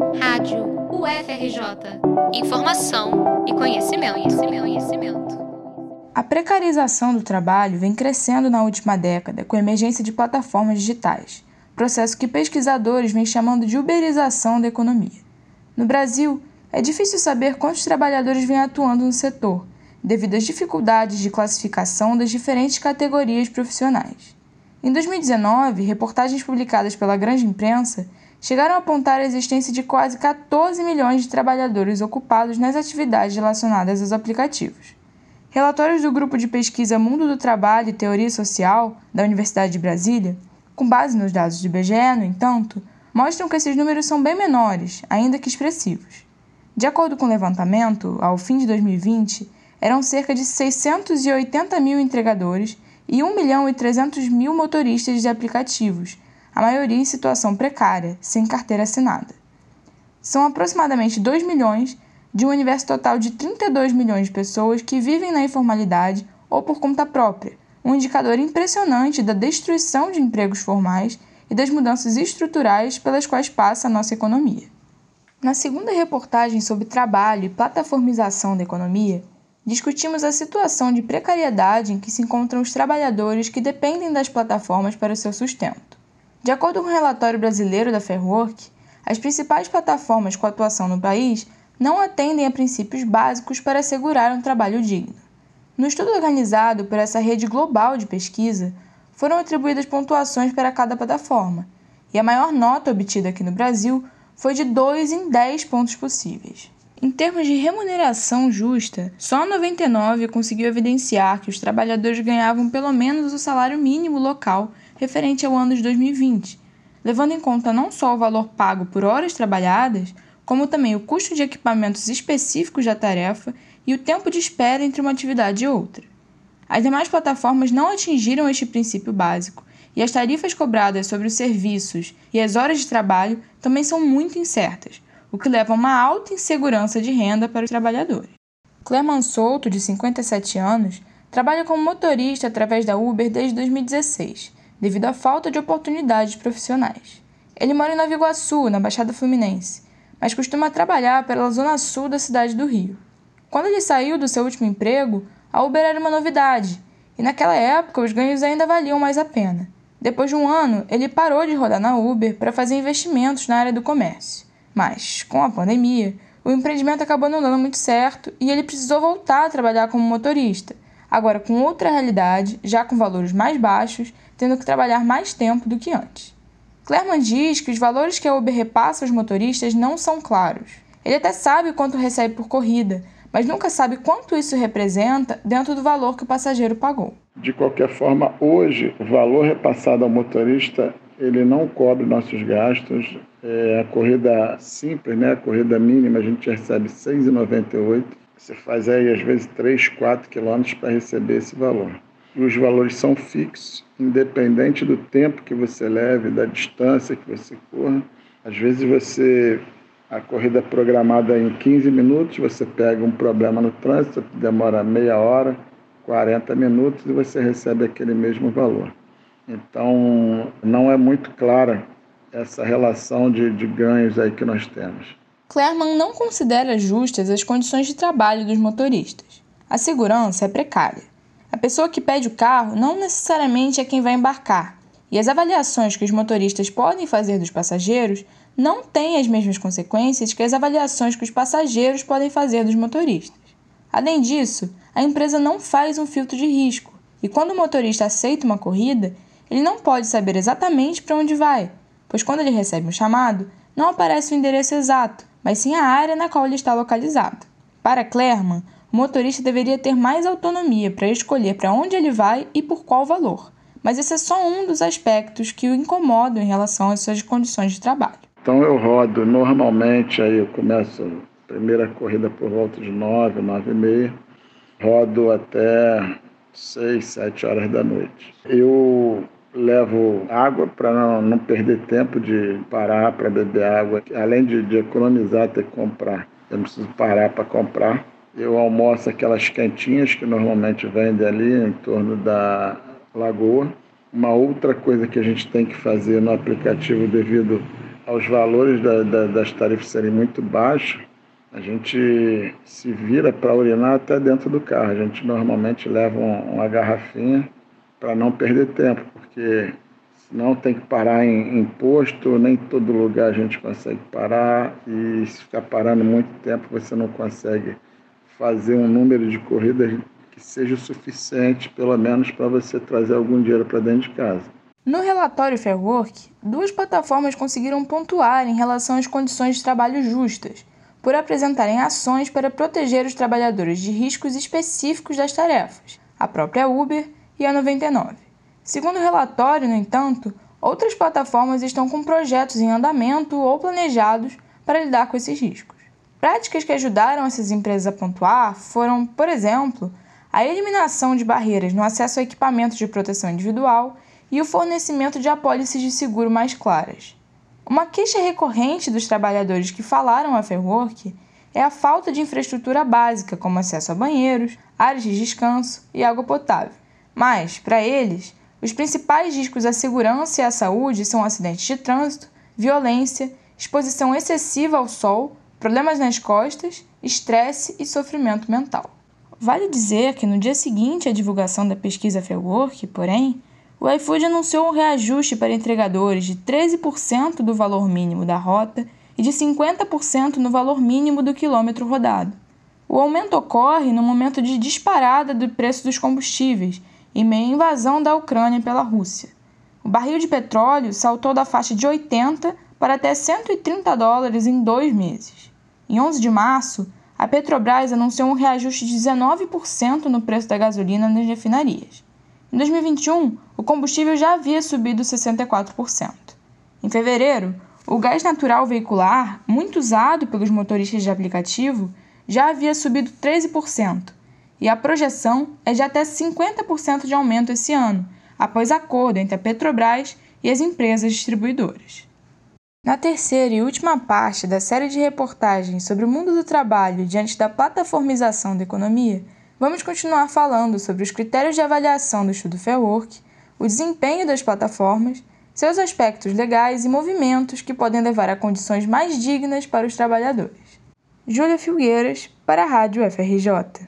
Rádio UFRJ. Informação e conhecimento, conhecimento, conhecimento. A precarização do trabalho vem crescendo na última década com a emergência de plataformas digitais, processo que pesquisadores vêm chamando de uberização da economia. No Brasil, é difícil saber quantos trabalhadores vêm atuando no setor, devido às dificuldades de classificação das diferentes categorias profissionais. Em 2019, reportagens publicadas pela grande imprensa chegaram a apontar a existência de quase 14 milhões de trabalhadores ocupados nas atividades relacionadas aos aplicativos. Relatórios do grupo de pesquisa Mundo do Trabalho e Teoria Social da Universidade de Brasília, com base nos dados do IBGE, no entanto, mostram que esses números são bem menores, ainda que expressivos. De acordo com o levantamento, ao fim de 2020, eram cerca de 680 mil entregadores e 1 milhão e 300 mil motoristas de aplicativos, a maioria em situação precária, sem carteira assinada. São aproximadamente 2 milhões de um universo total de 32 milhões de pessoas que vivem na informalidade ou por conta própria, um indicador impressionante da destruição de empregos formais e das mudanças estruturais pelas quais passa a nossa economia. Na segunda reportagem sobre trabalho e plataformização da economia, discutimos a situação de precariedade em que se encontram os trabalhadores que dependem das plataformas para o seu sustento. De acordo com o relatório brasileiro da Fairwork, as principais plataformas com atuação no país não atendem a princípios básicos para assegurar um trabalho digno. No estudo organizado por essa rede global de pesquisa, foram atribuídas pontuações para cada plataforma, e a maior nota obtida aqui no Brasil foi de 2 em 10 pontos possíveis. Em termos de remuneração justa, só a 99 conseguiu evidenciar que os trabalhadores ganhavam pelo menos o salário mínimo local referente ao ano de 2020, levando em conta não só o valor pago por horas trabalhadas, como também o custo de equipamentos específicos da tarefa e o tempo de espera entre uma atividade e outra. As demais plataformas não atingiram este princípio básico, e as tarifas cobradas sobre os serviços e as horas de trabalho também são muito incertas, o que leva a uma alta insegurança de renda para os trabalhadores. Cleman Souto, de 57 anos, trabalha como motorista através da Uber desde 2016, devido à falta de oportunidades profissionais. Ele mora em Nova Iguaçu, na Baixada Fluminense, mas costuma trabalhar pela zona sul da cidade do Rio. Quando ele saiu do seu último emprego, a Uber era uma novidade, e naquela época os ganhos ainda valiam mais a pena. Depois de um ano, ele parou de rodar na Uber para fazer investimentos na área do comércio. Mas, com a pandemia, o empreendimento acabou não dando muito certo e ele precisou voltar a trabalhar como motorista, agora com outra realidade, já com valores mais baixos, tendo que trabalhar mais tempo do que antes. Clerman diz que os valores que a Uber repassa aos motoristas não são claros. Ele até sabe quanto recebe por corrida, mas nunca sabe quanto isso representa dentro do valor que o passageiro pagou. De qualquer forma, hoje o valor repassado ao motorista ele não cobre nossos gastos. É, a corrida simples, né, a corrida mínima, a gente recebe R$ 6,98. Você faz aí às vezes 3, 4 quilômetros para receber esse valor. E os valores são fixos, independente do tempo que você leve, da distância que você corra. Às vezes você a corrida é programada em 15 minutos, você pega um problema no trânsito, demora meia hora, 40 minutos e você recebe aquele mesmo valor. Então, não é muito clara essa relação de, de ganhos aí que nós temos. Clerman não considera justas as condições de trabalho dos motoristas. A segurança é precária. A pessoa que pede o carro não necessariamente é quem vai embarcar, e as avaliações que os motoristas podem fazer dos passageiros não têm as mesmas consequências que as avaliações que os passageiros podem fazer dos motoristas. Além disso, a empresa não faz um filtro de risco, e quando o motorista aceita uma corrida, ele não pode saber exatamente para onde vai, pois quando ele recebe um chamado, não aparece o endereço exato, mas sim a área na qual ele está localizado. Para Clerman, o motorista deveria ter mais autonomia para escolher para onde ele vai e por qual valor mas esse é só um dos aspectos que o incomodam em relação às suas condições de trabalho. Então eu rodo normalmente, aí eu começo a primeira corrida por volta de 9, 9 e meia, rodo até 6, 7 horas da noite. Eu levo água para não, não, perder tempo de parar para beber água, além de, de economizar, ter que comprar. Eu não preciso parar para comprar. Eu almoço aquelas quentinhas que normalmente vendem ali em torno da Lagoa. Uma outra coisa que a gente tem que fazer no aplicativo devido aos valores da, da, das tarifas serem muito baixos, a gente se vira para urinar até dentro do carro. A gente normalmente leva uma garrafinha para não perder tempo, porque senão tem que parar em, em posto, nem todo lugar a gente consegue parar e se ficar parando muito tempo você não consegue fazer um número de corridas que seja o suficiente, pelo menos para você trazer algum dinheiro para dentro de casa. No relatório Fair Work, duas plataformas conseguiram pontuar em relação às condições de trabalho justas, por apresentarem ações para proteger os trabalhadores de riscos específicos das tarefas, a própria Uber e a 99. Segundo o relatório, no entanto, outras plataformas estão com projetos em andamento ou planejados para lidar com esses riscos. Práticas que ajudaram essas empresas a pontuar foram, por exemplo, a eliminação de barreiras no acesso a equipamentos de proteção individual e o fornecimento de apólices de seguro mais claras. Uma queixa recorrente dos trabalhadores que falaram a Fairwork é a falta de infraestrutura básica, como acesso a banheiros, áreas de descanso e água potável. Mas, para eles, os principais riscos à segurança e à saúde são acidentes de trânsito, violência, exposição excessiva ao sol, problemas nas costas, estresse e sofrimento mental. Vale dizer que no dia seguinte à divulgação da pesquisa Fairwork, porém, o iFood anunciou um reajuste para entregadores de 13% do valor mínimo da rota e de 50% no valor mínimo do quilômetro rodado. O aumento ocorre no momento de disparada do preço dos combustíveis e meia invasão da Ucrânia pela Rússia. O barril de petróleo saltou da faixa de 80 para até 130 dólares em dois meses. Em 11 de março, a Petrobras anunciou um reajuste de 19% no preço da gasolina nas refinarias. Em 2021, o combustível já havia subido 64%. Em fevereiro, o gás natural veicular, muito usado pelos motoristas de aplicativo, já havia subido 13%, e a projeção é de até 50% de aumento esse ano, após acordo entre a Petrobras e as empresas distribuidoras. Na terceira e última parte da série de reportagens sobre o mundo do trabalho diante da plataformização da economia, Vamos continuar falando sobre os critérios de avaliação do estudo Fair Work, o desempenho das plataformas, seus aspectos legais e movimentos que podem levar a condições mais dignas para os trabalhadores. Júlia Filgueiras, para a Rádio FRJ.